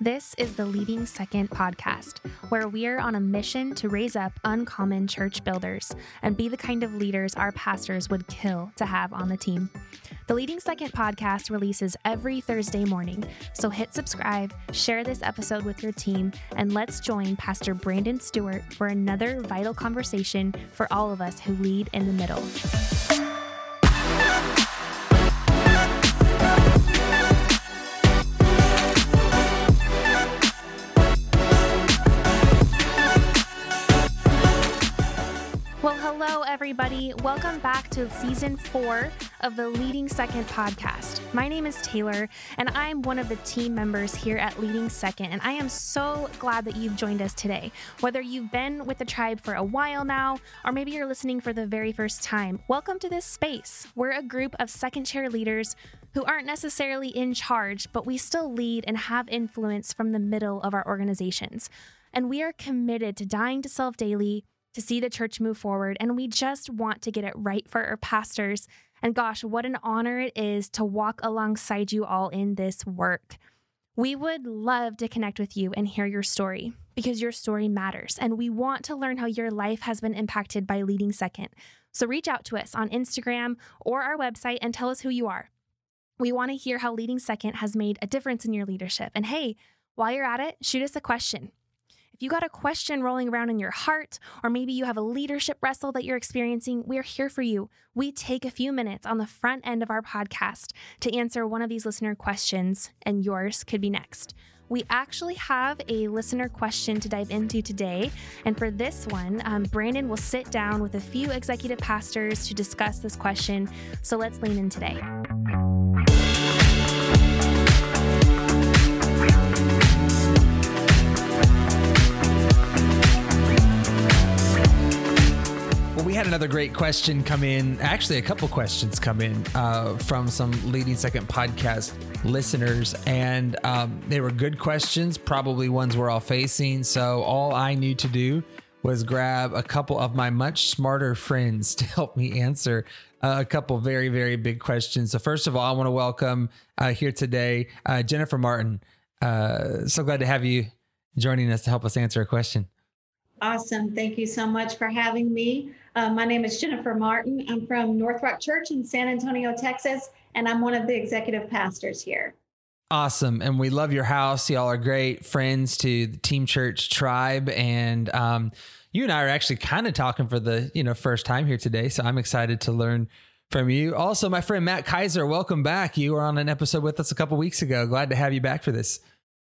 This is the Leading Second podcast, where we're on a mission to raise up uncommon church builders and be the kind of leaders our pastors would kill to have on the team. The Leading Second podcast releases every Thursday morning, so hit subscribe, share this episode with your team, and let's join Pastor Brandon Stewart for another vital conversation for all of us who lead in the middle. Everybody. Welcome back to season four of the Leading Second podcast. My name is Taylor, and I'm one of the team members here at Leading Second. And I am so glad that you've joined us today. Whether you've been with the tribe for a while now, or maybe you're listening for the very first time, welcome to this space. We're a group of second chair leaders who aren't necessarily in charge, but we still lead and have influence from the middle of our organizations. And we are committed to dying to self daily to see the church move forward, and we just want to get it right for our pastors. And gosh, what an honor it is to walk alongside you all in this work. We would love to connect with you and hear your story because your story matters, and we want to learn how your life has been impacted by leading second. So reach out to us on Instagram or our website and tell us who you are. We want to hear how leading second has made a difference in your leadership. And hey, while you're at it, shoot us a question. If you got a question rolling around in your heart, or maybe you have a leadership wrestle that you're experiencing, we're here for you. We take a few minutes on the front end of our podcast to answer one of these listener questions, and yours could be next. We actually have a listener question to dive into today. And for this one, um, Brandon will sit down with a few executive pastors to discuss this question. So let's lean in today. We had another great question come in. Actually, a couple questions come in uh, from some leading second podcast listeners, and um, they were good questions, probably ones we're all facing. So all I knew to do was grab a couple of my much smarter friends to help me answer uh, a couple very very big questions. So first of all, I want to welcome uh, here today uh, Jennifer Martin. Uh, so glad to have you joining us to help us answer a question. Awesome. Thank you so much for having me. Uh, my name is Jennifer Martin. I'm from North Rock Church in San Antonio, Texas, and I'm one of the executive pastors here. Awesome. And we love your house. Y'all are great friends to the Team Church tribe. And um, you and I are actually kind of talking for the you know first time here today. So I'm excited to learn from you. Also, my friend Matt Kaiser, welcome back. You were on an episode with us a couple weeks ago. Glad to have you back for this.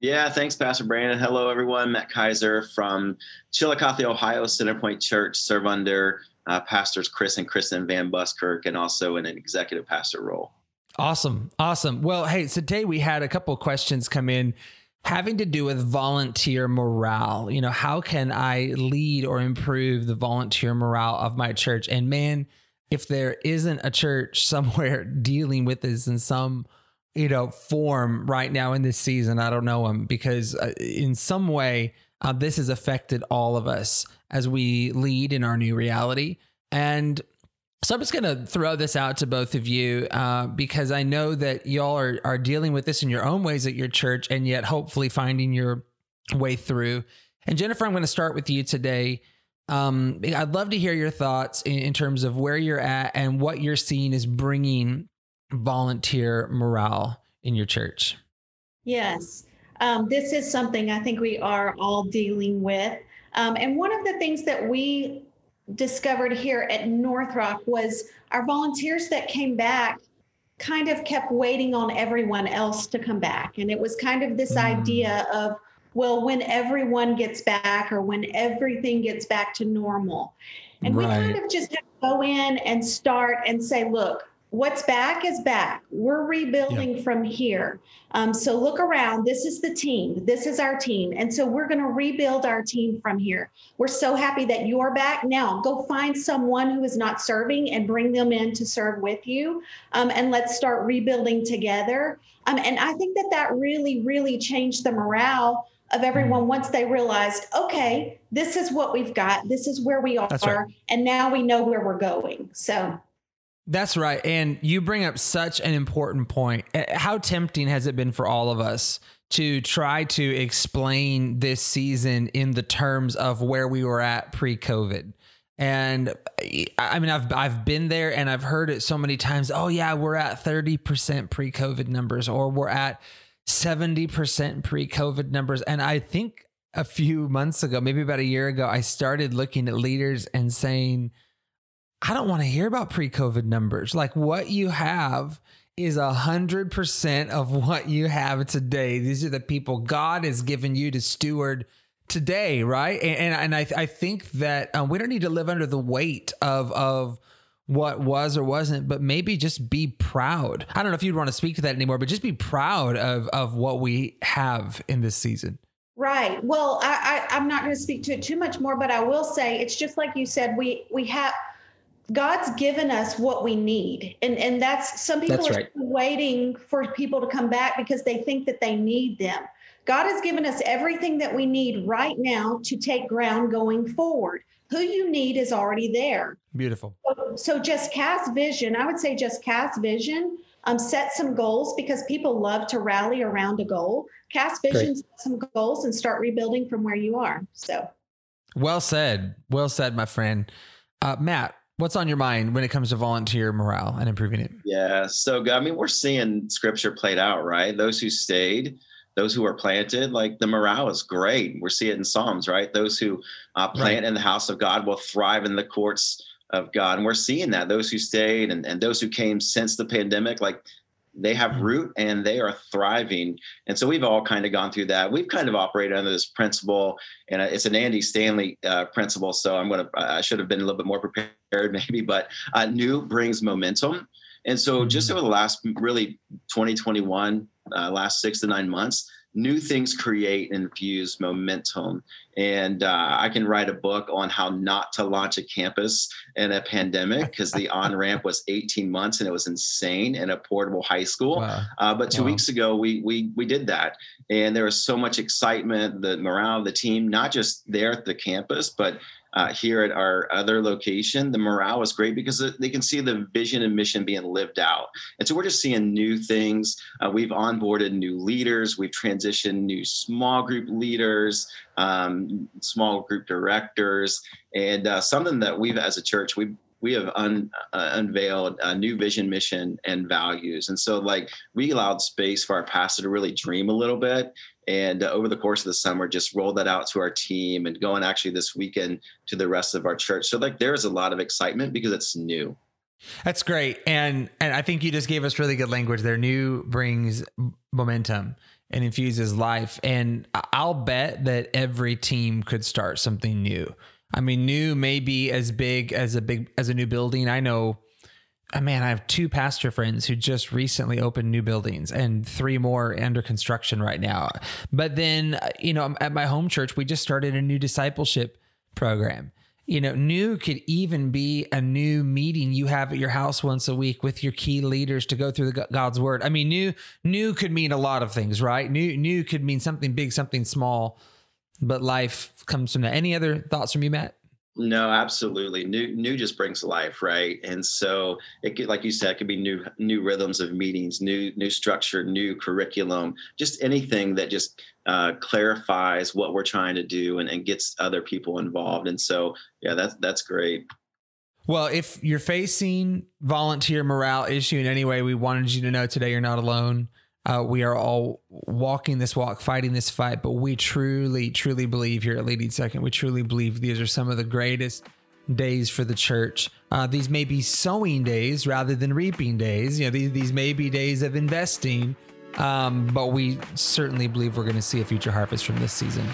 Yeah, thanks, Pastor Brandon. Hello, everyone. Matt Kaiser from Chillicothe, Ohio, Centerpoint Church, serve under uh, pastors Chris and Kristen Van Buskirk, and also in an executive pastor role. Awesome. Awesome. Well, hey, today we had a couple questions come in having to do with volunteer morale. You know, how can I lead or improve the volunteer morale of my church? And man, if there isn't a church somewhere dealing with this in some you know, form right now in this season. I don't know him because uh, in some way uh, this has affected all of us as we lead in our new reality. And so I'm just going to throw this out to both of you uh, because I know that y'all are, are dealing with this in your own ways at your church and yet hopefully finding your way through. And Jennifer, I'm going to start with you today. Um, I'd love to hear your thoughts in, in terms of where you're at and what you're seeing is bringing volunteer morale in your church? Yes. Um, this is something I think we are all dealing with. Um, and one of the things that we discovered here at North Rock was our volunteers that came back kind of kept waiting on everyone else to come back. And it was kind of this mm. idea of, well, when everyone gets back or when everything gets back to normal. And right. we kind of just go in and start and say, look, what's back is back. We're rebuilding yep. from here. Um, so look around. This is the team. This is our team. And so we're going to rebuild our team from here. We're so happy that you're back. Now go find someone who is not serving and bring them in to serve with you. Um, and let's start rebuilding together. Um, and I think that that really, really changed the morale of everyone mm. once they realized, okay, this is what we've got. This is where we are. Right. And now we know where we're going. So that's right. And you bring up such an important point. Eh, how tempting has it been for all of us to try to explain this season in the terms of where we were at pre-COVID. And I mean, I've I've been there and I've heard it so many times. Oh yeah, we're at thirty percent pre-COVID numbers, or we're at seventy percent pre-COVID numbers. And I think a few months ago, maybe about a year ago, I started looking at leaders and saying, I don't want to hear about pre-COVID numbers. Like what you have is a hundred percent of what you have today. These are the people God has given you to steward today, right? And and, and I I think that um, we don't need to live under the weight of of what was or wasn't, but maybe just be proud. I don't know if you'd want to speak to that anymore, but just be proud of of what we have in this season. Right. Well, I, I I'm not going to speak to it too much more, but I will say it's just like you said. We we have God's given us what we need. And and that's some people that's are right. waiting for people to come back because they think that they need them. God has given us everything that we need right now to take ground going forward. Who you need is already there. Beautiful. So, so just cast vision. I would say just cast vision. Um, set some goals because people love to rally around a goal. Cast vision, set some goals, and start rebuilding from where you are. So, well said. Well said, my friend. Uh, Matt, what's on your mind when it comes to volunteer morale and improving it? Yeah. So, I mean, we're seeing scripture played out, right? Those who stayed those who are planted, like the morale is great. We see it in Psalms, right? Those who uh, plant right. in the house of God will thrive in the courts of God. And we're seeing that those who stayed and, and those who came since the pandemic, like they have mm-hmm. root and they are thriving. And so we've all kind of gone through that. We've kind of operated under this principle, and it's an Andy Stanley uh, principle. So I'm going to, I should have been a little bit more prepared maybe, but uh, new brings momentum. And so just mm-hmm. over the last really 2021, uh, last six to nine months, new things create and infuse momentum. And uh, I can write a book on how not to launch a campus in a pandemic because the on ramp was 18 months and it was insane in a portable high school. Wow. Uh, but two wow. weeks ago, we we we did that, and there was so much excitement, the morale of the team, not just there at the campus, but uh, here at our other location, the morale is great because they can see the vision and mission being lived out. And so we're just seeing new things. Uh, we've onboarded new leaders, we've transitioned new small group leaders, um, small group directors, and uh, something that we've, as a church, we we have un, uh, unveiled a new vision, mission, and values. And so, like, we allowed space for our pastor to really dream a little bit and uh, over the course of the summer just roll that out to our team and going actually this weekend to the rest of our church. So like there's a lot of excitement because it's new. That's great. And and i think you just gave us really good language. There new brings momentum and infuses life. And i'll bet that every team could start something new. I mean new may be as big as a big as a new building. I know uh, man, I have two pastor friends who just recently opened new buildings and three more under construction right now. But then, uh, you know, at my home church, we just started a new discipleship program. You know, new could even be a new meeting you have at your house once a week with your key leaders to go through the God's word. I mean, new new could mean a lot of things, right? New new could mean something big, something small, but life comes from that. Any other thoughts from you, Matt? No, absolutely. New new just brings life, right? And so it could, like you said, it could be new new rhythms of meetings, new new structure, new curriculum, just anything that just uh, clarifies what we're trying to do and, and gets other people involved. And so, yeah, that's that's great. Well, if you're facing volunteer morale issue in any way, we wanted you to know today you're not alone. Uh, we are all walking this walk, fighting this fight, but we truly, truly believe here at Leading Second, we truly believe these are some of the greatest days for the church. Uh, these may be sowing days rather than reaping days. You know, these, these may be days of investing, um, but we certainly believe we're going to see a future harvest from this season.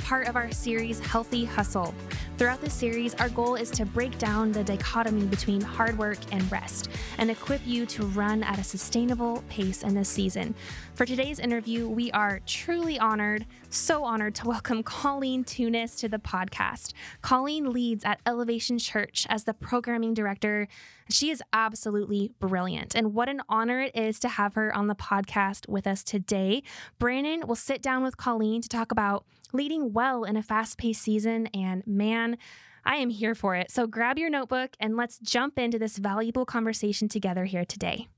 Part of our series Healthy Hustle. Throughout this series, our goal is to break down the dichotomy between hard work and rest and equip you to run at a sustainable pace in this season. For today's interview, we are truly honored, so honored to welcome Colleen Tunis to the podcast. Colleen leads at Elevation Church as the programming director. She is absolutely brilliant, and what an honor it is to have her on the podcast with us today. Brandon will sit down with Colleen to talk about leading well in a fast paced season, and man, I am here for it. So grab your notebook and let's jump into this valuable conversation together here today.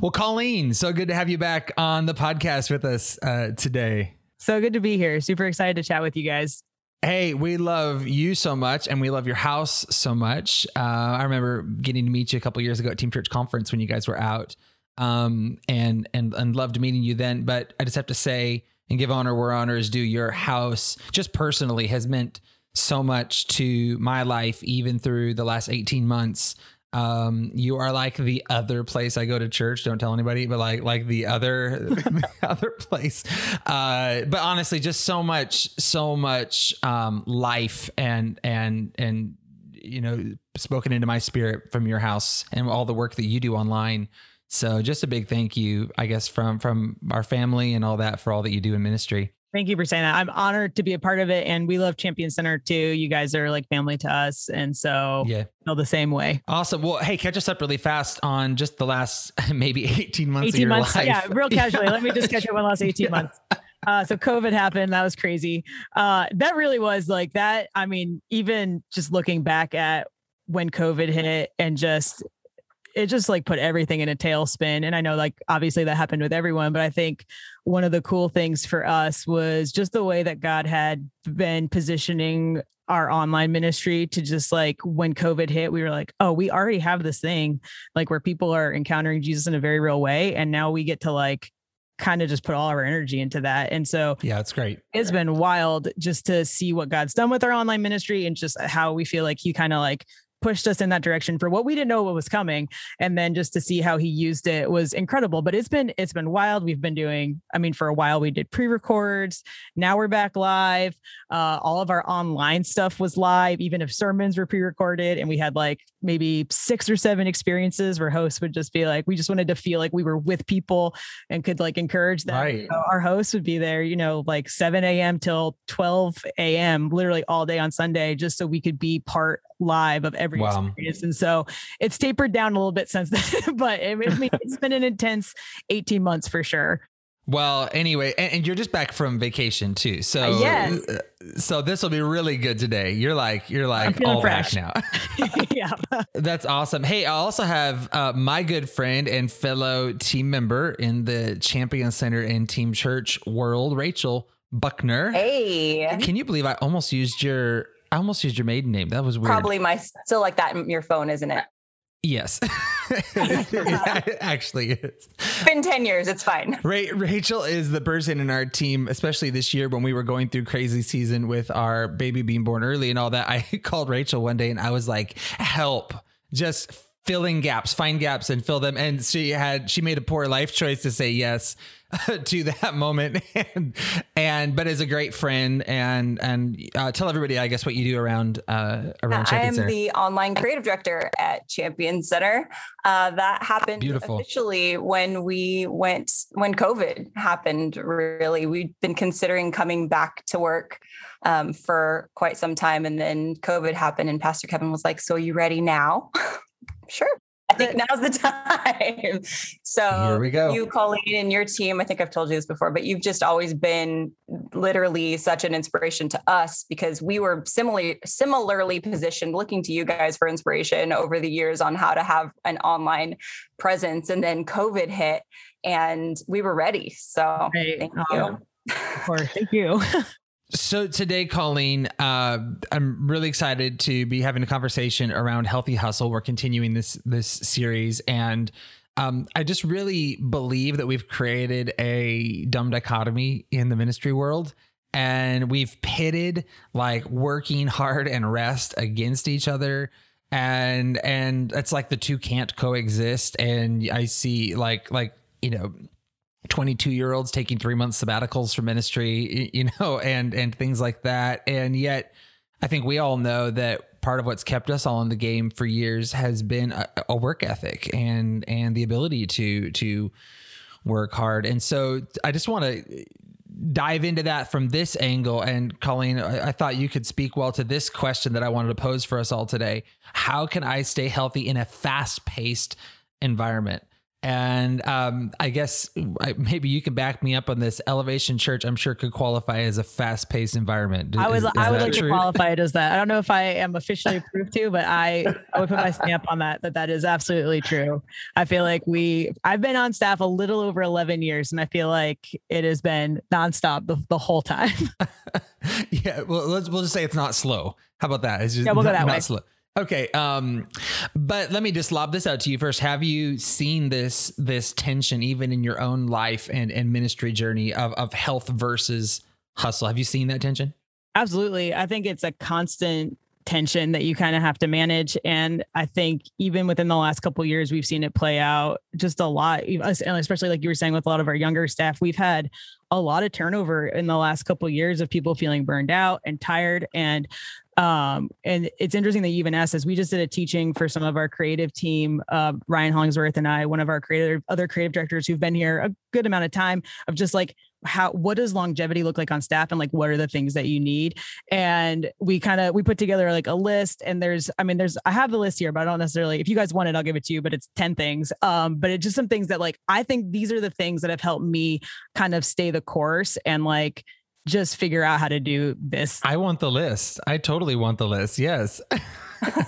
Well, Colleen, so good to have you back on the podcast with us uh, today. So good to be here. Super excited to chat with you guys. Hey, we love you so much, and we love your house so much. Uh, I remember getting to meet you a couple years ago at Team Church Conference when you guys were out, um, and and and loved meeting you then. But I just have to say and give honor where honor is due. Your house, just personally, has meant so much to my life, even through the last eighteen months. Um, you are like the other place I go to church. Don't tell anybody, but like like the other the other place. Uh, but honestly, just so much, so much um, life and and and you know spoken into my spirit from your house and all the work that you do online. So just a big thank you, I guess, from from our family and all that for all that you do in ministry. Thank you for saying that. I'm honored to be a part of it. And we love Champion Center too. You guys are like family to us. And so yeah, feel the same way. Awesome. Well, hey, catch us up really fast on just the last maybe 18 months 18 months. Life. Yeah, real casually. Let me just catch up on the last 18 yeah. months. Uh, so COVID happened. That was crazy. Uh, that really was like that. I mean, even just looking back at when COVID hit and just it just like put everything in a tailspin. And I know like obviously that happened with everyone, but I think one of the cool things for us was just the way that God had been positioning our online ministry to just like when COVID hit, we were like, oh, we already have this thing like where people are encountering Jesus in a very real way. And now we get to like kind of just put all our energy into that. And so, yeah, it's great. It's been wild just to see what God's done with our online ministry and just how we feel like He kind of like pushed us in that direction for what we didn't know what was coming. And then just to see how he used it was incredible but it's been it's been wild. We've been doing i mean for a while we did pre-records. Now we're back live. Uh, all of our online stuff was live. Even if sermons were pre-recorded and we had like maybe six or seven experiences where hosts would just be like we just wanted to feel like we were with people and could like encourage them. Right. so our hosts would be there you know like 7 a.m till 12 a.m literally all day on sunday just so we could be part live of every wow. experience. And so it's tapered down a little bit since then, but it, it's been an intense 18 months for sure. Well, anyway, and, and, you're just back from vacation too. So uh, yes. Uh, so this will be really good today. You're like you're like all fresh. back now. yeah. That's awesome. Hey, I also have uh, my good friend and fellow team member in the Champion Center and Team Church world, Rachel Buckner. Hey. Can you believe I almost used your I almost used your maiden name. That was weird. Probably my still like that in your phone, isn't it? Yes. it actually is. It's been 10 years. It's fine. Ra- Rachel is the person in our team, especially this year when we were going through crazy season with our baby being born early and all that. I called Rachel one day and I was like, help, just filling gaps, find gaps and fill them. And she had, she made a poor life choice to say yes to that moment and and but as a great friend and and uh, tell everybody I guess what you do around uh around Champion I am the online creative director at Champion Center. Uh, that happened Beautiful. officially when we went when COVID happened. Really, we'd been considering coming back to work um, for quite some time, and then COVID happened, and Pastor Kevin was like, "So you ready now?" sure. I think now's the time. So here we go. You, Colleen, and your team, I think I've told you this before, but you've just always been literally such an inspiration to us because we were similarly similarly positioned looking to you guys for inspiration over the years on how to have an online presence. And then COVID hit and we were ready. So right. thank you. Um, of course. Thank you. So today, Colleen, uh, I'm really excited to be having a conversation around healthy hustle. We're continuing this this series, and um, I just really believe that we've created a dumb dichotomy in the ministry world, and we've pitted like working hard and rest against each other, and and it's like the two can't coexist. And I see like like you know 22 year olds taking three months sabbaticals for ministry, you know, and and things like that. And yet I think we all know that part of what's kept us all in the game for years has been a, a work ethic and and the ability to to work hard. And so I just want to dive into that from this angle. And Colleen, I, I, thought you could speak well to this question that I wanted to pose for us all today. How can I stay healthy in a fast paced environment? And um, I guess maybe you can back me up on this. Elevation Church, I'm sure, could qualify as a fast-paced environment. I would, is, is I would like true? to qualify it as that. I don't know if I am officially approved to, but I, I would put my stamp on that. That that is absolutely true. I feel like we. I've been on staff a little over 11 years, and I feel like it has been nonstop the, the whole time. yeah, well, let's we'll just say it's not slow. How about that? It's just yeah, we'll not, go that way. slow. Okay, um, but let me just lob this out to you first. Have you seen this this tension even in your own life and and ministry journey of of health versus hustle? Have you seen that tension? Absolutely. I think it's a constant tension that you kind of have to manage and i think even within the last couple years we've seen it play out just a lot especially like you were saying with a lot of our younger staff we've had a lot of turnover in the last couple years of people feeling burned out and tired and um, and it's interesting that you even asked this. We just did a teaching for some of our creative team, uh, Ryan Hollingsworth and I, one of our creative other creative directors who've been here a good amount of time of just like how what does longevity look like on staff and like what are the things that you need and we kind of we put together like a list and there's i mean there's i have the list here but i don't necessarily if you guys want it i'll give it to you but it's 10 things um but it's just some things that like i think these are the things that have helped me kind of stay the course and like just figure out how to do this. I want the list. I totally want the list. Yes. all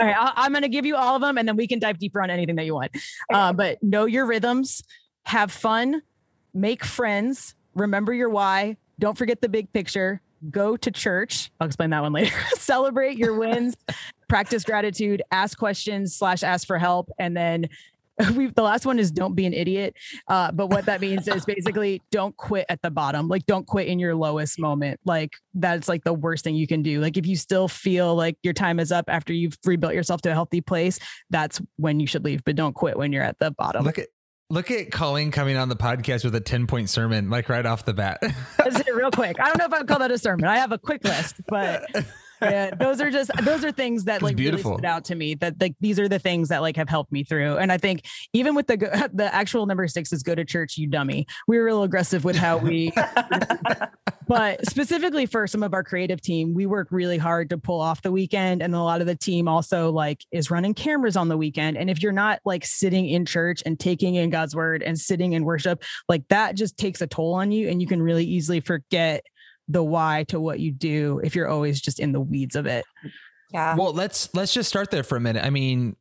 right, I, am going to give you all of them, and then we can dive deeper on anything that you want. Uh, but know your rhythms, have fun, make friends, remember your why. Don't forget the big picture. Go to church. I'll explain that one later. Celebrate your wins, practice gratitude, ask questions slash ask for help, and then we the last one is don't be an idiot. Uh, but what that means is basically don't quit at the bottom. Like don't quit in your lowest moment. Like that's like the worst thing you can do. Like if you still feel like your time is up after you've rebuilt yourself to a healthy place, that's when you should leave. But don't quit when you're at the bottom. Look at Look at Colleen coming on the podcast with a 10 point sermon, like right off the bat. real quick. I don't know if I would call that a sermon. I have a quick list, but yeah, those are just those are things that like beautiful. really stood out to me. That like these are the things that like have helped me through. And I think even with the the actual number six is go to church, you dummy. We were real aggressive with how we. but specifically for some of our creative team, we work really hard to pull off the weekend, and a lot of the team also like is running cameras on the weekend. And if you're not like sitting in church and taking in God's word and sitting in worship, like that just takes a toll on you, and you can really easily forget the why to what you do if you're always just in the weeds of it. Yeah. Well, let's let's just start there for a minute. I mean,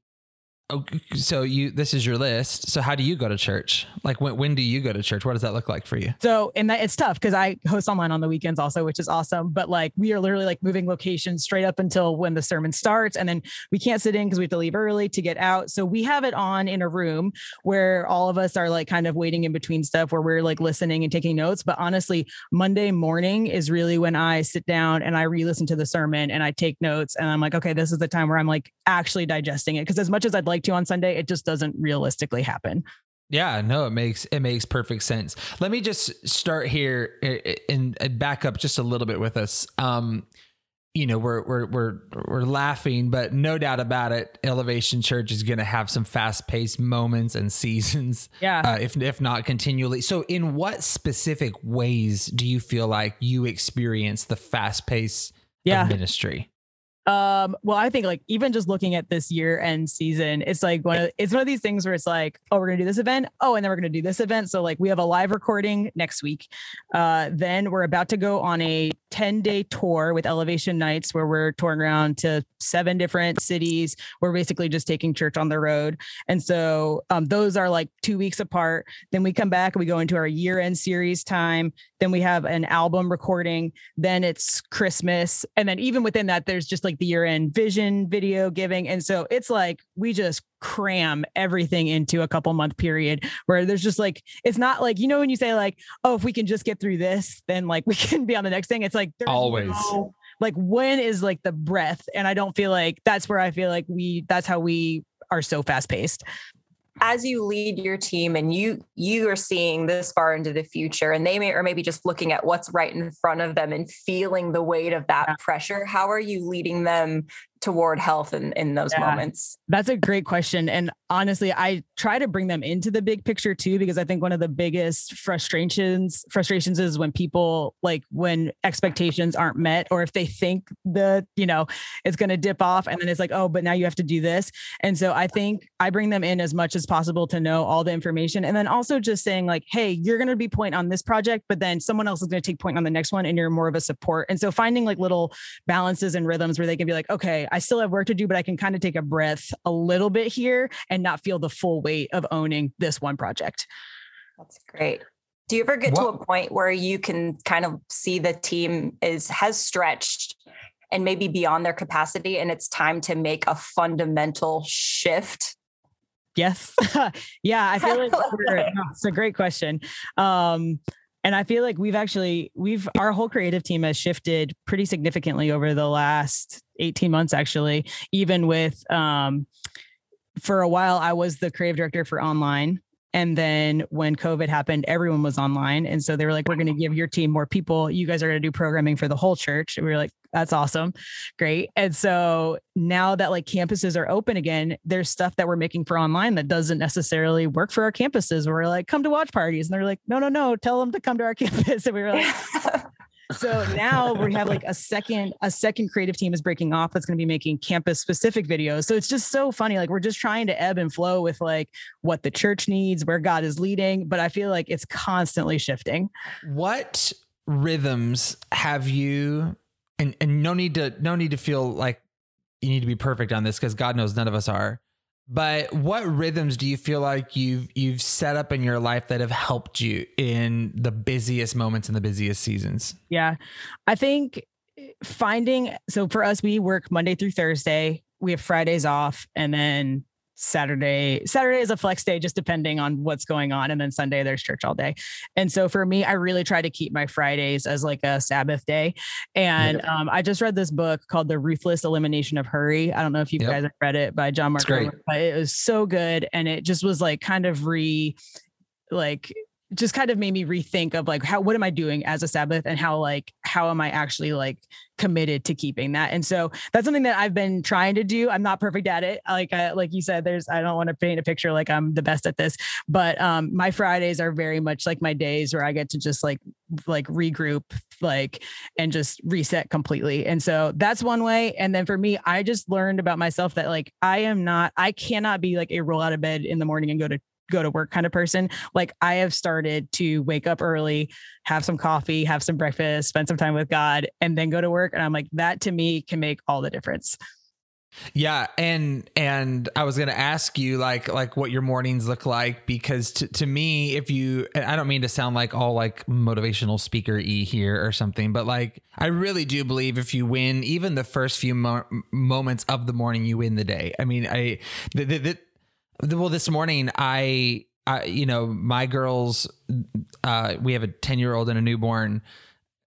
Oh, okay, so you this is your list. So how do you go to church? Like when when do you go to church? What does that look like for you? So and that it's tough because I host online on the weekends also, which is awesome. But like we are literally like moving locations straight up until when the sermon starts, and then we can't sit in because we have to leave early to get out. So we have it on in a room where all of us are like kind of waiting in between stuff where we're like listening and taking notes. But honestly, Monday morning is really when I sit down and I re-listen to the sermon and I take notes and I'm like, okay, this is the time where I'm like actually digesting it. Because as much as I'd like like to on Sunday, it just doesn't realistically happen. Yeah, no, it makes it makes perfect sense. Let me just start here and, back up just a little bit with us. Um, you know, we're we're we're we're laughing, but no doubt about it, Elevation Church is going to have some fast paced moments and seasons. Yeah, uh, if if not continually. So, in what specific ways do you feel like you experience the fast pace yeah. of ministry? Um, well, I think like even just looking at this year end season, it's like one of it's one of these things where it's like, oh, we're gonna do this event. Oh, and then we're gonna do this event. So like we have a live recording next week. Uh, then we're about to go on a 10 day tour with Elevation Nights where we're touring around to seven different cities. We're basically just taking church on the road. And so um, those are like two weeks apart. Then we come back and we go into our year end series time. Then we have an album recording. Then it's Christmas. And then even within that, there's just like the year end vision video giving. And so it's like we just cram everything into a couple month period where there's just like it's not like you know when you say like oh if we can just get through this then like we can be on the next thing. It's like always. no, like when is like the breath? And i don't feel like that's where i feel like we that's how we are so fast paced. As you lead your team and you you are seeing this far into the future and they may or maybe just looking at what's right in front of them and feeling the weight of that yeah. pressure how are you leading them toward health in, in those yeah, moments? That's a great question. And honestly, I try to bring them into the big picture too, because I think one of the biggest frustrations, frustrations is when people like when expectations aren't met, or if they think the, you know, it's going to dip off and then it's like, oh, but now you have to do this. And so I think I bring them in as much as possible to know all the information. And then also just saying like, hey, you're going to be point on this project, but then someone else is going to take point on the next one and you're more of a support. And so finding like little balances and rhythms where they can be like, okay, I still have work to do, but I can kind of take a breath a little bit here and not feel the full weight of owning this one project. That's great. Do you ever get what? to a point where you can kind of see the team is has stretched and maybe beyond their capacity and it's time to make a fundamental shift? Yes. yeah, I feel like it's a great question. Um, and i feel like we've actually we've our whole creative team has shifted pretty significantly over the last 18 months actually even with um for a while i was the creative director for online and then when COVID happened, everyone was online. And so they were like, we're going to give your team more people. You guys are going to do programming for the whole church. And we were like, that's awesome. Great. And so now that like campuses are open again, there's stuff that we're making for online that doesn't necessarily work for our campuses. We're like, come to watch parties. And they're like, no, no, no, tell them to come to our campus. And we were like, so now we have like a second a second creative team is breaking off that's going to be making campus specific videos. So it's just so funny like we're just trying to ebb and flow with like what the church needs where god is leading but i feel like it's constantly shifting. What rhythms have you and and no need to no need to feel like you need to be perfect on this because god knows none of us are but what rhythms do you feel like you've you've set up in your life that have helped you in the busiest moments and the busiest seasons? Yeah. I think finding so for us we work Monday through Thursday. We have Fridays off and then Saturday. Saturday is a flex day, just depending on what's going on. And then Sunday, there's church all day. And so for me, I really try to keep my Fridays as like a Sabbath day. And yep. um, I just read this book called The Ruthless Elimination of Hurry. I don't know if you yep. guys have read it by John Mark, but it was so good. And it just was like kind of re like just kind of made me rethink of like how what am I doing as a Sabbath and how like how am I actually like committed to keeping that? And so that's something that I've been trying to do. I'm not perfect at it. Like I, like you said there's I don't want to paint a picture like I'm the best at this but um my Fridays are very much like my days where I get to just like like regroup like and just reset completely. And so that's one way. And then for me I just learned about myself that like I am not I cannot be like a roll out of bed in the morning and go to go to work kind of person. Like I have started to wake up early, have some coffee, have some breakfast, spend some time with God, and then go to work. And I'm like, that to me can make all the difference. Yeah, and and I was going to ask you like like what your mornings look like because to, to me if you I don't mean to sound like all like motivational speaker e here or something but like I really do believe if you win even the first few mo- moments of the morning you win the day. I mean I the, the, the well, this morning I, I you know, my girls, uh, we have a ten year old and a newborn.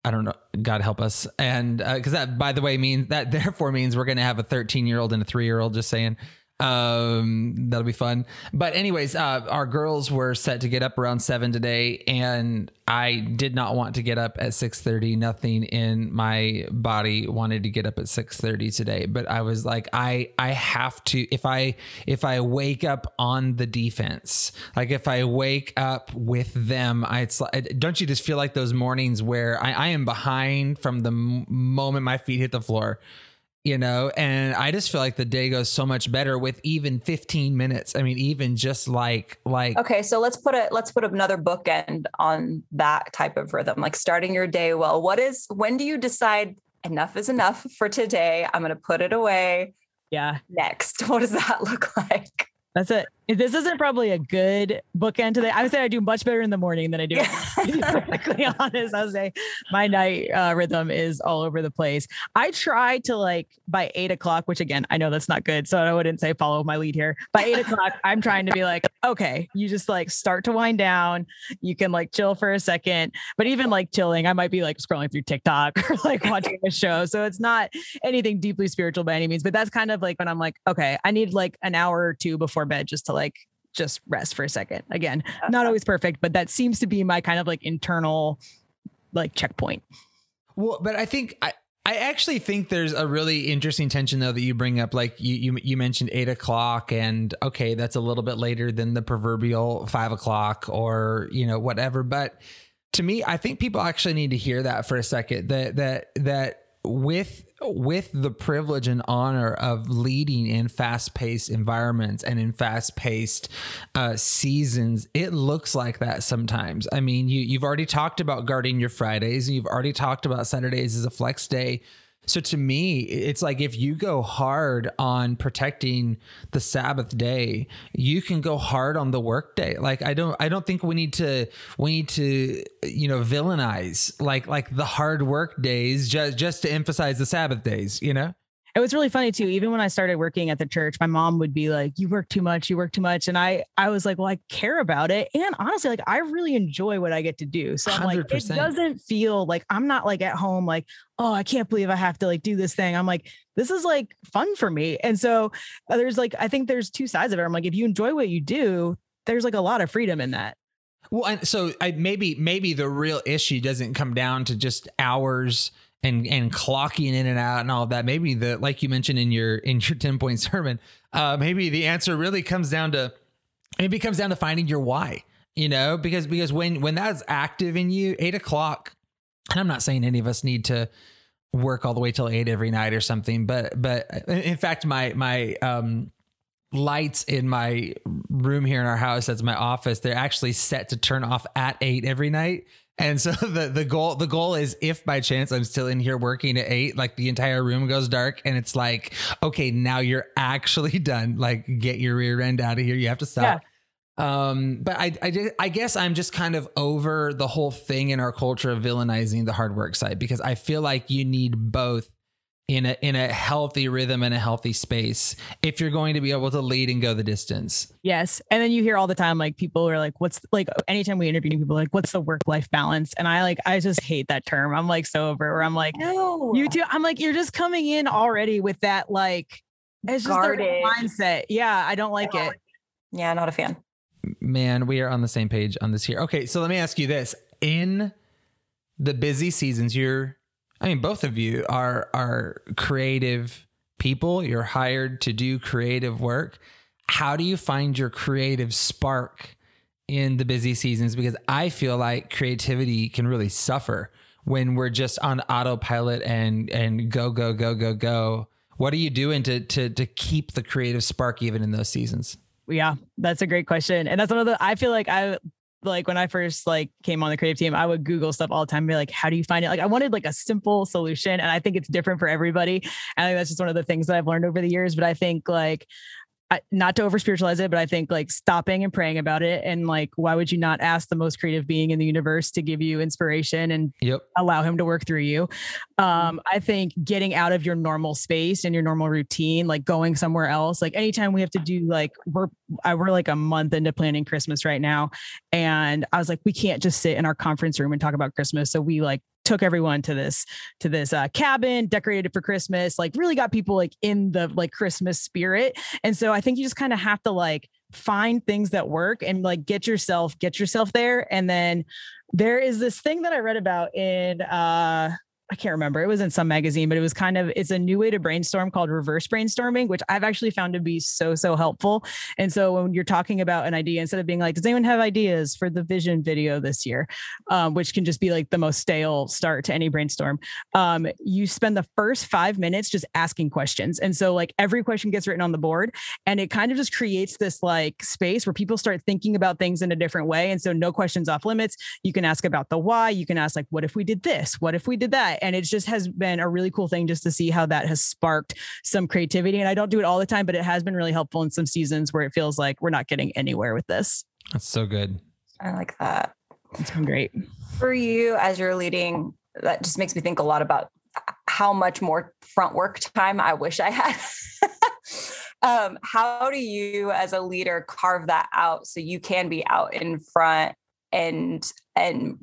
I don't know. God help us. And because uh, that, by the way, means that therefore means we're going to have a 13 year old and a three year old. Just saying. Um, that'll be fun. But anyways, uh, our girls were set to get up around seven today, and I did not want to get up at six thirty. Nothing in my body wanted to get up at six thirty today. But I was like, I I have to. If I if I wake up on the defense, like if I wake up with them, I it's like, don't you just feel like those mornings where I, I am behind from the moment my feet hit the floor you know and i just feel like the day goes so much better with even 15 minutes. I mean even just like like okay so let's put a let's put another bookend on that type of rhythm like starting your day well. What is when do you decide enough is enough for today? I'm going to put it away. Yeah. Next what does that look like? That's it. This isn't probably a good bookend today. I would say I do much better in the morning than I do. to perfectly honest, I would say my night uh, rhythm is all over the place. I try to like by eight o'clock, which again I know that's not good, so I wouldn't say follow my lead here. By eight o'clock, I'm trying to be like, okay, you just like start to wind down. You can like chill for a second, but even like chilling, I might be like scrolling through TikTok or like watching a show. So it's not anything deeply spiritual by any means, but that's kind of like when I'm like, okay, I need like an hour or two before bed just to like just rest for a second. Again, uh, not uh. always perfect, but that seems to be my kind of like internal like checkpoint. Well, but I think I, I actually think there's a really interesting tension though that you bring up. Like you, you, you mentioned eight o'clock, and okay, that's a little bit later than the proverbial five o'clock or you know whatever. But to me, I think people actually need to hear that for a second. That that that with with the privilege and honor of leading in fast-paced environments and in fast-paced uh, seasons it looks like that sometimes. I mean you, you've already talked about guarding your fridays. You've already talked about saturdays as a flex day so to me, it's like if you go hard on protecting the Sabbath day, you can go hard on the work day. Like I don't I don't think we need to we need to you know villainize like like the hard work days just just to emphasize the Sabbath days, you know? It was really funny too even when i started working at the church my mom would be like you work too much you work too much and i i was like well i care about it and honestly like i really enjoy what i get to do so i'm 100%. like it doesn't feel like i'm not like at home like oh i can't believe i have to like do this thing i'm like this is like fun for me and so uh, there's like i think there's two sides of it i'm like if you enjoy what you do there's like a lot of freedom in that well and so I, maybe maybe the real issue doesn't come down to just hours and and clocking in and out and all of that maybe the like you mentioned in your in your 10 point sermon uh maybe the answer really comes down to maybe it comes down to finding your why you know because because when when that's active in you eight o'clock and i'm not saying any of us need to work all the way till eight every night or something but but in fact my my um lights in my room here in our house that's my office they're actually set to turn off at eight every night and so the the goal the goal is if by chance I'm still in here working at eight, like the entire room goes dark, and it's like, okay, now you're actually done. Like, get your rear end out of here. You have to stop. Yeah. Um, but I, I, I guess I'm just kind of over the whole thing in our culture of villainizing the hard work side because I feel like you need both in a in a healthy rhythm and a healthy space if you're going to be able to lead and go the distance. Yes. And then you hear all the time like people are like what's like anytime we interview people like what's the work life balance and I like I just hate that term. I'm like so over where I'm like no. you too I'm like you're just coming in already with that like it's just Guarded. mindset. Yeah, I don't like yeah. it. Yeah, not a fan. Man, we are on the same page on this here. Okay, so let me ask you this. In the busy seasons, you're I mean, both of you are are creative people. You're hired to do creative work. How do you find your creative spark in the busy seasons? Because I feel like creativity can really suffer when we're just on autopilot and and go go go go go. What are you doing to to to keep the creative spark even in those seasons? Yeah, that's a great question. And that's one of the I feel like I like when I first like came on the creative team, I would Google stuff all the time, be like, how do you find it? Like I wanted like a simple solution. And I think it's different for everybody. And I think that's just one of the things that I've learned over the years. But I think like I, not to over spiritualize it, but I think like stopping and praying about it. And like, why would you not ask the most creative being in the universe to give you inspiration and yep. allow him to work through you? Um, I think getting out of your normal space and your normal routine, like going somewhere else, like anytime we have to do like, we're, I, we're like a month into planning Christmas right now. And I was like, we can't just sit in our conference room and talk about Christmas. So we like took everyone to this to this uh, cabin decorated it for christmas like really got people like in the like christmas spirit. And so i think you just kind of have to like find things that work and like get yourself get yourself there. And then there is this thing that i read about in uh I can't remember. It was in some magazine, but it was kind of it's a new way to brainstorm called reverse brainstorming, which I've actually found to be so so helpful. And so when you're talking about an idea, instead of being like, "Does anyone have ideas for the vision video this year?" Um, which can just be like the most stale start to any brainstorm, um, you spend the first five minutes just asking questions. And so like every question gets written on the board, and it kind of just creates this like space where people start thinking about things in a different way. And so no questions off limits. You can ask about the why. You can ask like, "What if we did this? What if we did that?" And it just has been a really cool thing just to see how that has sparked some creativity. And I don't do it all the time, but it has been really helpful in some seasons where it feels like we're not getting anywhere with this. That's so good. I like that. It's been great. For you as you're leading, that just makes me think a lot about how much more front work time I wish I had. um, how do you as a leader carve that out so you can be out in front and and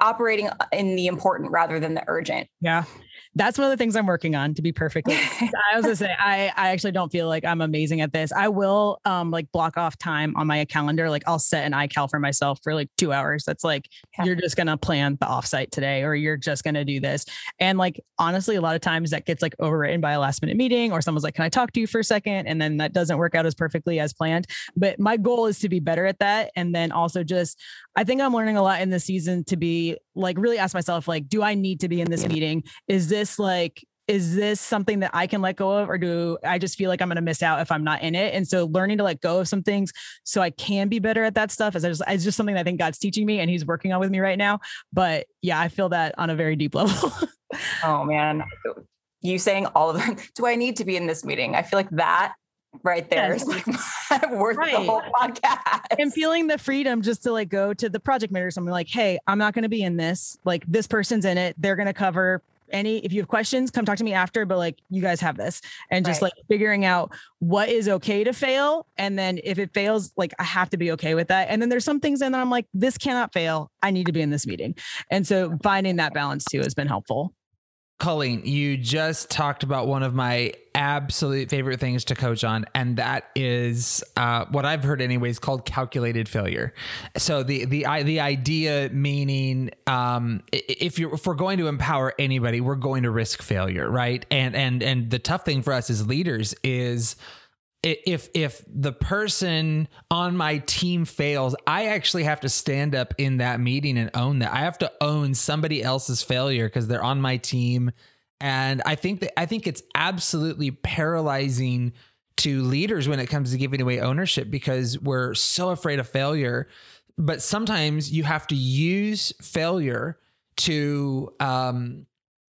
operating in the important rather than the urgent. Yeah. That's one of the things I'm working on to be perfectly. I was gonna say I I actually don't feel like I'm amazing at this. I will um like block off time on my calendar. Like I'll set an iCal for myself for like two hours. That's like yeah. you're just gonna plan the offsite today, or you're just gonna do this. And like honestly, a lot of times that gets like overwritten by a last minute meeting, or someone's like, "Can I talk to you for a second? And then that doesn't work out as perfectly as planned. But my goal is to be better at that, and then also just I think I'm learning a lot in this season to be like really ask myself like, do I need to be in this meeting? Is this like is this something that I can let go of, or do I just feel like I'm going to miss out if I'm not in it? And so, learning to let go of some things so I can be better at that stuff is just, it's just something I think God's teaching me, and He's working on with me right now. But yeah, I feel that on a very deep level. oh man, you saying all of them. Do I need to be in this meeting? I feel like that right there yes. is like worth right. the whole podcast. And feeling the freedom just to like go to the project manager, or something like, hey, I'm not going to be in this. Like this person's in it. They're going to cover any if you have questions come talk to me after but like you guys have this and just right. like figuring out what is okay to fail and then if it fails like i have to be okay with that and then there's some things in that i'm like this cannot fail i need to be in this meeting and so finding that balance too has been helpful Colleen, you just talked about one of my absolute favorite things to coach on, and that is uh, what I've heard, anyways, called calculated failure. So the the the idea meaning, um, if you're if we're going to empower anybody, we're going to risk failure, right? And and and the tough thing for us as leaders is if if the person on my team fails i actually have to stand up in that meeting and own that. I have to own somebody else's failure because they're on my team. And i think that i think it's absolutely paralyzing to leaders when it comes to giving away ownership because we're so afraid of failure. But sometimes you have to use failure to um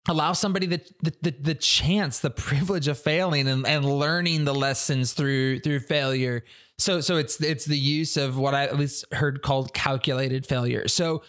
allow somebody the, the, the chance the privilege of failing and, and learning the lessons through through failure. So so it's it's the use of what i at least heard called calculated failure. So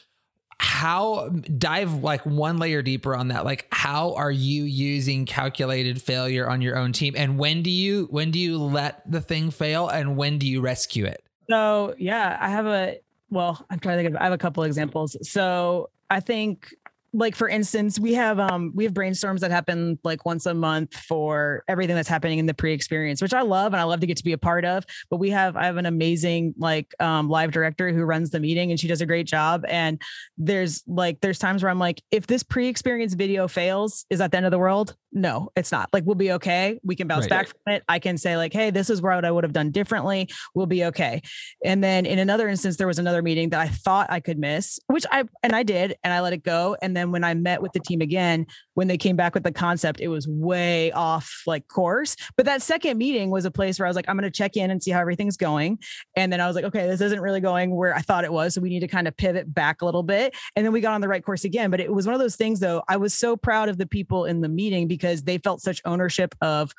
how dive like one layer deeper on that. Like how are you using calculated failure on your own team? And when do you when do you let the thing fail and when do you rescue it? So yeah i have a well i'm trying to think of i have a couple examples. So i think like for instance we have um we have brainstorms that happen like once a month for everything that's happening in the pre-experience which i love and i love to get to be a part of but we have i have an amazing like um live director who runs the meeting and she does a great job and there's like there's times where i'm like if this pre-experience video fails is that the end of the world? No it's not. Like we'll be okay. We can bounce right. back from it. I can say like hey this is what i would have done differently. We'll be okay. And then in another instance there was another meeting that i thought i could miss which i and i did and i let it go and then then when I met with the team again, when they came back with the concept, it was way off like course. But that second meeting was a place where I was like, I'm going to check in and see how everything's going. And then I was like, okay, this isn't really going where I thought it was. So we need to kind of pivot back a little bit. And then we got on the right course again. But it was one of those things, though. I was so proud of the people in the meeting because they felt such ownership of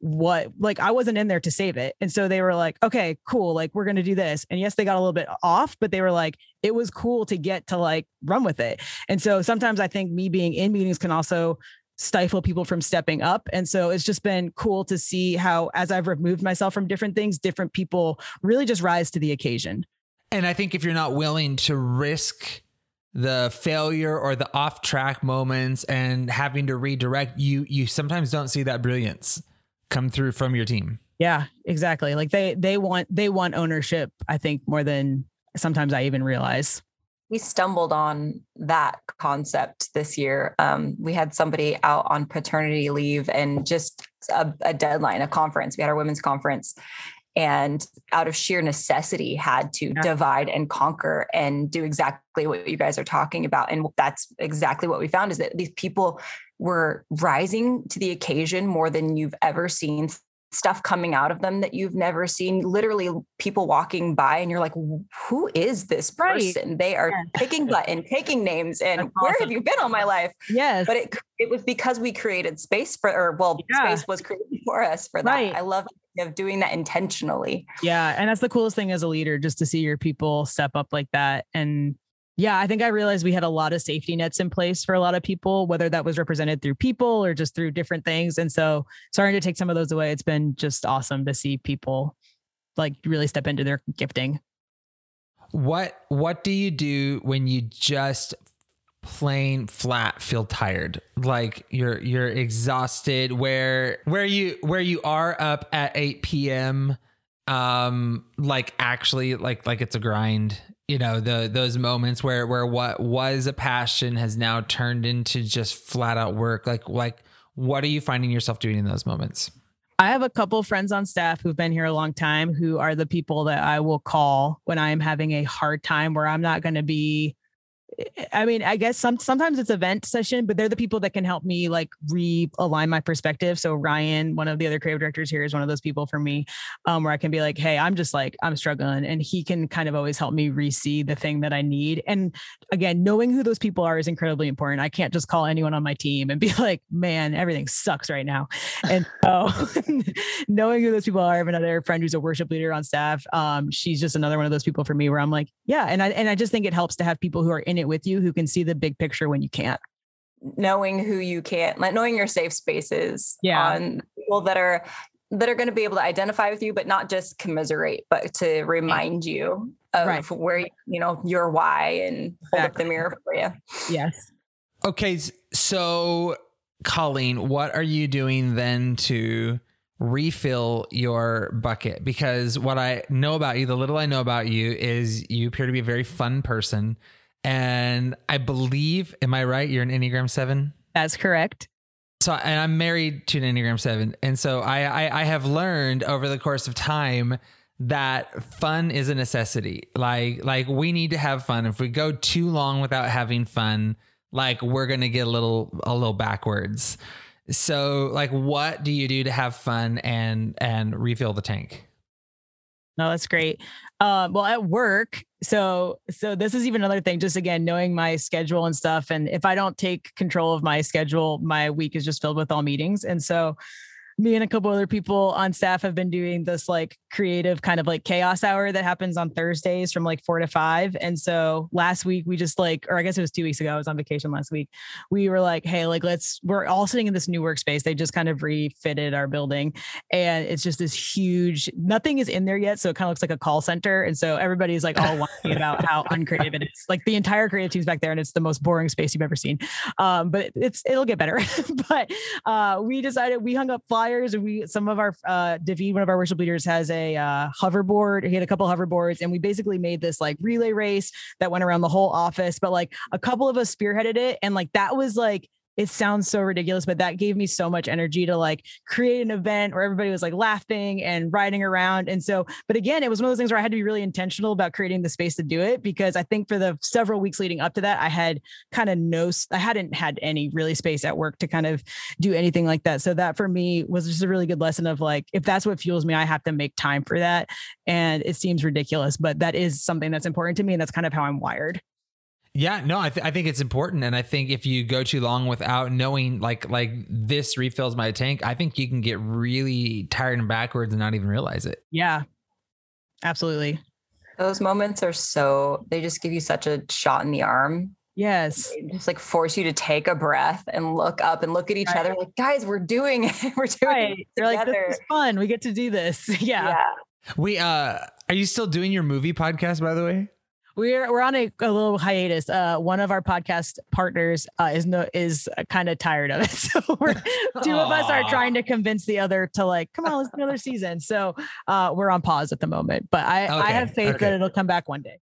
what like I wasn't in there to save it. And so they were like, okay, cool. Like we're to do this. And yes, they got a little bit off, but they were like, it was cool to get to like run with it. And so sometimes I think me being in meetings can also stifle people from stepping up. And so it's just been cool to see how, as I've removed myself from different things, different people really just rise to the occasion. And I think if you're not willing to risk the failure or the off track moments and having to redirect, you you sometimes don't see that brilliance come through from your team. Yeah, exactly. Like they they want they want ownership, I think, more than sometimes I even realize. We stumbled on that concept this year. Um, we had somebody out on paternity leave and just a, a deadline, a conference. We had our women's conference, and out of sheer necessity had to yeah. divide and conquer and do exactly what you guys are talking about and that's exactly what we found is that these people were rising to the occasion more than you've ever seen stuff coming out of them that you've never seen literally people walking by and you're like who is this person right. they are yeah. picking button taking names and That's where have you been all my life yes but it it was because we created space for or well yeah. space was created for us for that right. i love of doing that intentionally yeah and that's the coolest thing as a leader just to see your people step up like that and yeah, I think I realized we had a lot of safety nets in place for a lot of people, whether that was represented through people or just through different things. And so starting to take some of those away, it's been just awesome to see people like really step into their gifting. What what do you do when you just plain flat feel tired like you're you're exhausted where where you where you are up at 8 p.m um like actually like like it's a grind you know the those moments where where what was a passion has now turned into just flat out work. Like like what are you finding yourself doing in those moments? I have a couple friends on staff who've been here a long time who are the people that I will call when I am having a hard time where I'm not going to be I mean, I guess some sometimes it's event session, but they're the people that can help me like realign my perspective. So Ryan, one of the other creative directors here, is one of those people for me, um, where I can be like, "Hey, I'm just like I'm struggling," and he can kind of always help me re-see the thing that I need. And again, knowing who those people are is incredibly important. I can't just call anyone on my team and be like, "Man, everything sucks right now." And so, knowing who those people are, I have another friend who's a worship leader on staff. Um, she's just another one of those people for me where I'm like, yeah, and I and I just think it helps to have people who are in it with you who can see the big picture when you can't. Knowing who you can't like knowing your safe spaces yeah. on people that are that are going to be able to identify with you but not just commiserate but to remind you of right. where you know your why and hold up the mirror for you yes. Okay so colleen what are you doing then to refill your bucket? Because what i know about you the little i know about you is you appear to be a very fun person and I believe, am I right? You're an Enneagram seven. That's correct. So, and I'm married to an Enneagram seven, and so I, I I have learned over the course of time that fun is a necessity. Like like we need to have fun. If we go too long without having fun, like we're gonna get a little a little backwards. So, like, what do you do to have fun and and refill the tank? No, that's great. Uh, well, at work, so so this is even another thing. Just again, knowing my schedule and stuff, and if I don't take control of my schedule, my week is just filled with all meetings. And so, me and a couple other people on staff have been doing this like creative kind of like chaos hour that happens on Thursdays from like four to five. And so last week we just like, or I guess it was two weeks ago, I was on vacation last week. We were like, hey, like let's, we're all sitting in this new workspace. They just kind of refitted our building and it's just this huge, nothing is in there yet. So it kind of looks like a call center. And so everybody's like all whining about how uncreative it is. Like the entire creative team's back there and it's the most boring space you've ever seen. Um, but it's, it'll get better. but uh, we decided we hung up flyers flyers we some of our uh David, one of our worship leaders, has a uh, hoverboard. He had a couple hoverboards, and we basically made this like relay race that went around the whole office. But like a couple of us spearheaded it, and like that was like it sounds so ridiculous, but that gave me so much energy to like create an event where everybody was like laughing and riding around. And so, but again, it was one of those things where I had to be really intentional about creating the space to do it because I think for the several weeks leading up to that, I had kind of no, I hadn't had any really space at work to kind of do anything like that. So that for me was just a really good lesson of like, if that's what fuels me, I have to make time for that. And it seems ridiculous, but that is something that's important to me. And that's kind of how I'm wired. Yeah, no, I, th- I think it's important, and I think if you go too long without knowing, like like this refills my tank, I think you can get really tired and backwards and not even realize it. Yeah, absolutely. Those moments are so they just give you such a shot in the arm. Yes, they just like force you to take a breath and look up and look at each right. other, like guys, we're doing it. we're doing right. it You're like, this is fun. We get to do this. yeah. yeah. We uh, are you still doing your movie podcast? By the way. We're we're on a, a little hiatus. Uh, one of our podcast partners uh, is no is kind of tired of it, so we're two of us are trying to convince the other to like, come on, let's do another season. So uh, we're on pause at the moment, but I okay. I have faith okay. that it'll come back one day.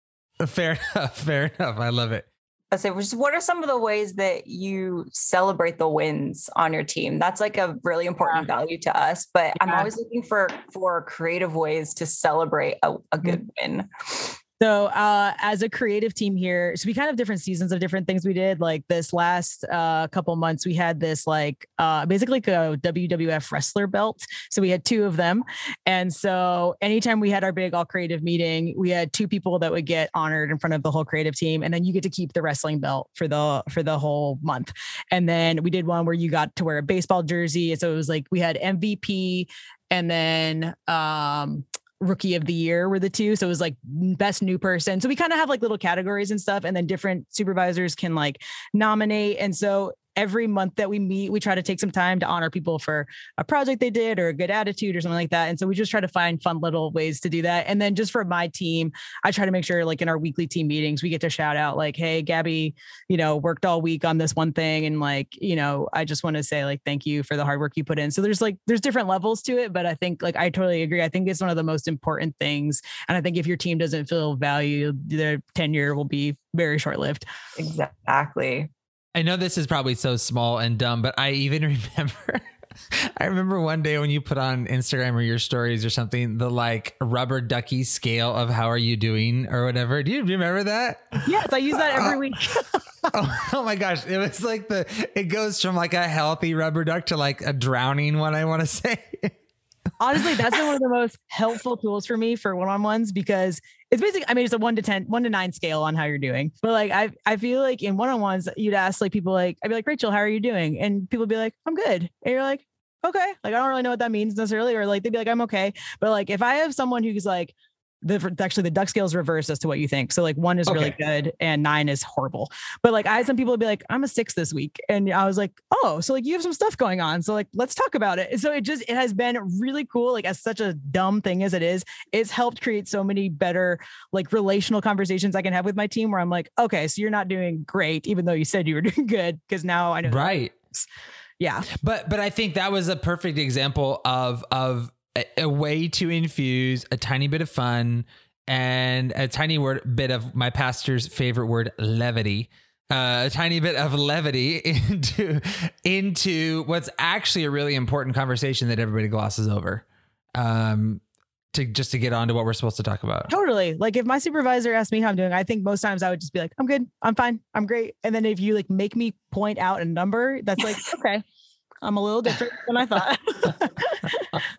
Fair enough. Fair enough. I love it. I say, what are some of the ways that you celebrate the wins on your team? That's like a really important yeah. value to us. But yeah. I'm always looking for for creative ways to celebrate a, a good mm-hmm. win. So, uh, as a creative team here, so we kind of different seasons of different things we did. Like this last uh, couple months, we had this like uh, basically like a WWF wrestler belt. So we had two of them, and so anytime we had our big all creative meeting, we had two people that would get honored in front of the whole creative team, and then you get to keep the wrestling belt for the for the whole month. And then we did one where you got to wear a baseball jersey. So it was like we had MVP, and then um rookie of the year were the two. So it was like best new person. So we kind of have like little categories and stuff, and then different supervisors can like nominate. And so every month that we meet, we try to take some time to honor people for a project they did or a good attitude or something like that. And so we just try to find fun little ways to do that. And then just for my team, I try to make sure like in our weekly team meetings, we get to shout out like, hey, Gabby, you know, worked all week on this one thing. And like, you know, I just want to say like thank you for the hard work you put in. So there's like there's different levels to it, but I think like I totally agree. I think it's one of the most important things. And I think if your team doesn't feel valued, their tenure will be very short lived. Exactly. I know this is probably so small and dumb, but I even remember I remember one day when you put on Instagram or your stories or something, the like rubber ducky scale of how are you doing or whatever. Do you remember that? Yes, I use that every oh. week. oh, oh, my gosh. It was like the, it goes from like a healthy rubber duck to like a drowning one, I want to say. Honestly, that's been one of the most helpful tools for me for one-on-ones because it's basically, I mean, it's a one to 10, one to nine scale on how you're doing. But like, I, I feel like in one-on-ones, you'd ask like people like, I'd be like, Rachel, how are you doing? And people be like, I'm good. And you're like, okay. Like, I don't really know what that means necessarily. Or like, they'd be like, I'm okay. But like, if I have someone who's like, the actually the duck scale is reversed as to what you think. So like one is okay. really good and nine is horrible. But like I had some people would be like, I'm a six this week. And I was like, oh, so like you have some stuff going on. So like let's talk about it. so it just it has been really cool. Like as such a dumb thing as it is, it's helped create so many better like relational conversations I can have with my team where I'm like, okay, so you're not doing great, even though you said you were doing good. Cause now I know right. Yeah. But but I think that was a perfect example of of a, way to infuse a tiny bit of fun and a tiny word bit of my pastor's favorite word levity. Uh, a tiny bit of levity into into what's actually a really important conversation that everybody glosses over um to just to get on to what we're supposed to talk about. Totally. Like if my supervisor asked me how i'm doing i think most times i would just be like i'm good. I'm fine. I'm great. And then if you like make me point out a number that's like okay. I'm a little different than i thought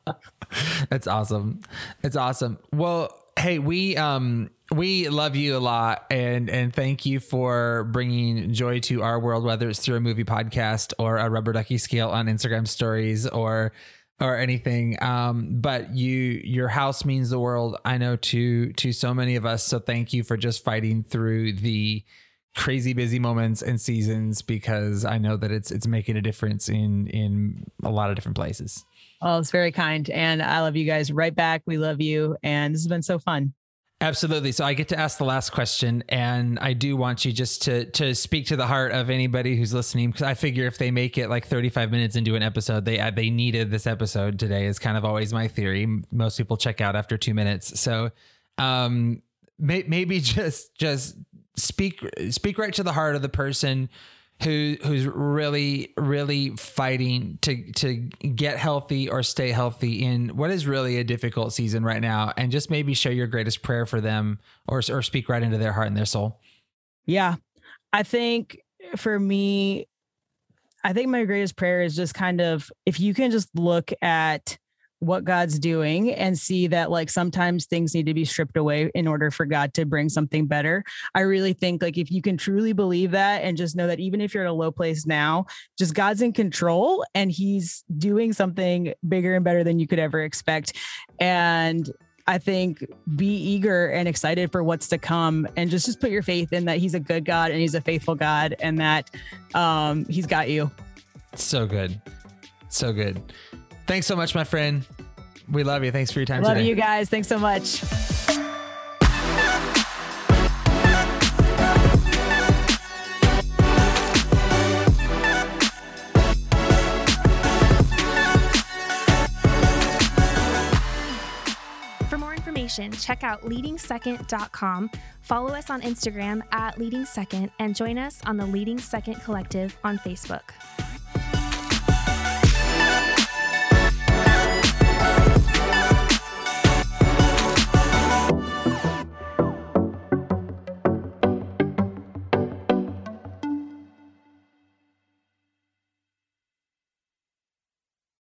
That's awesome. It's awesome. Well, hey, we um we love you a lot and and thank you for bringing joy to our world whether it's through a movie podcast or a rubber ducky scale on Instagram stories or or anything um but you your house means the world I know to to so many of us so thank you for just fighting through the crazy busy moments and seasons because I know that it's it's making a difference in in a lot of different places. Oh, it's very kind. And I love you guys right back. We love you. And this has been so fun. Absolutely. So I get to ask the last question, and I do want you just to to speak to the heart of anybody who's listening, because I figure if they make it like 35 minutes into an episode, they they needed this episode today. Is kind of always my theory. Most people check out after two minutes. So um, may, maybe just just speak speak right to the heart of the person who who's really really fighting to to get healthy or stay healthy in what is really a difficult season right now and just maybe share your greatest prayer for them or or speak right into their heart and their soul. Yeah. I think for me I think my greatest prayer is just kind of if you can just look at what God's doing and see that like sometimes things need to be stripped away in order for God to bring something better. I really think like if you can truly believe that and just know that even if you're at a low place now, just God's in control and he's doing something bigger and better than you could ever expect. And I think be eager and excited for what's to come and just just put your faith in that he's a good God and he's a faithful God and that um he's got you. So good. So good. Thanks so much, my friend. We love you. Thanks for your time love today. you guys. Thanks so much. For more information, check out leadingsecond.com, follow us on Instagram at leadingsecond, and join us on the Leading Second Collective on Facebook.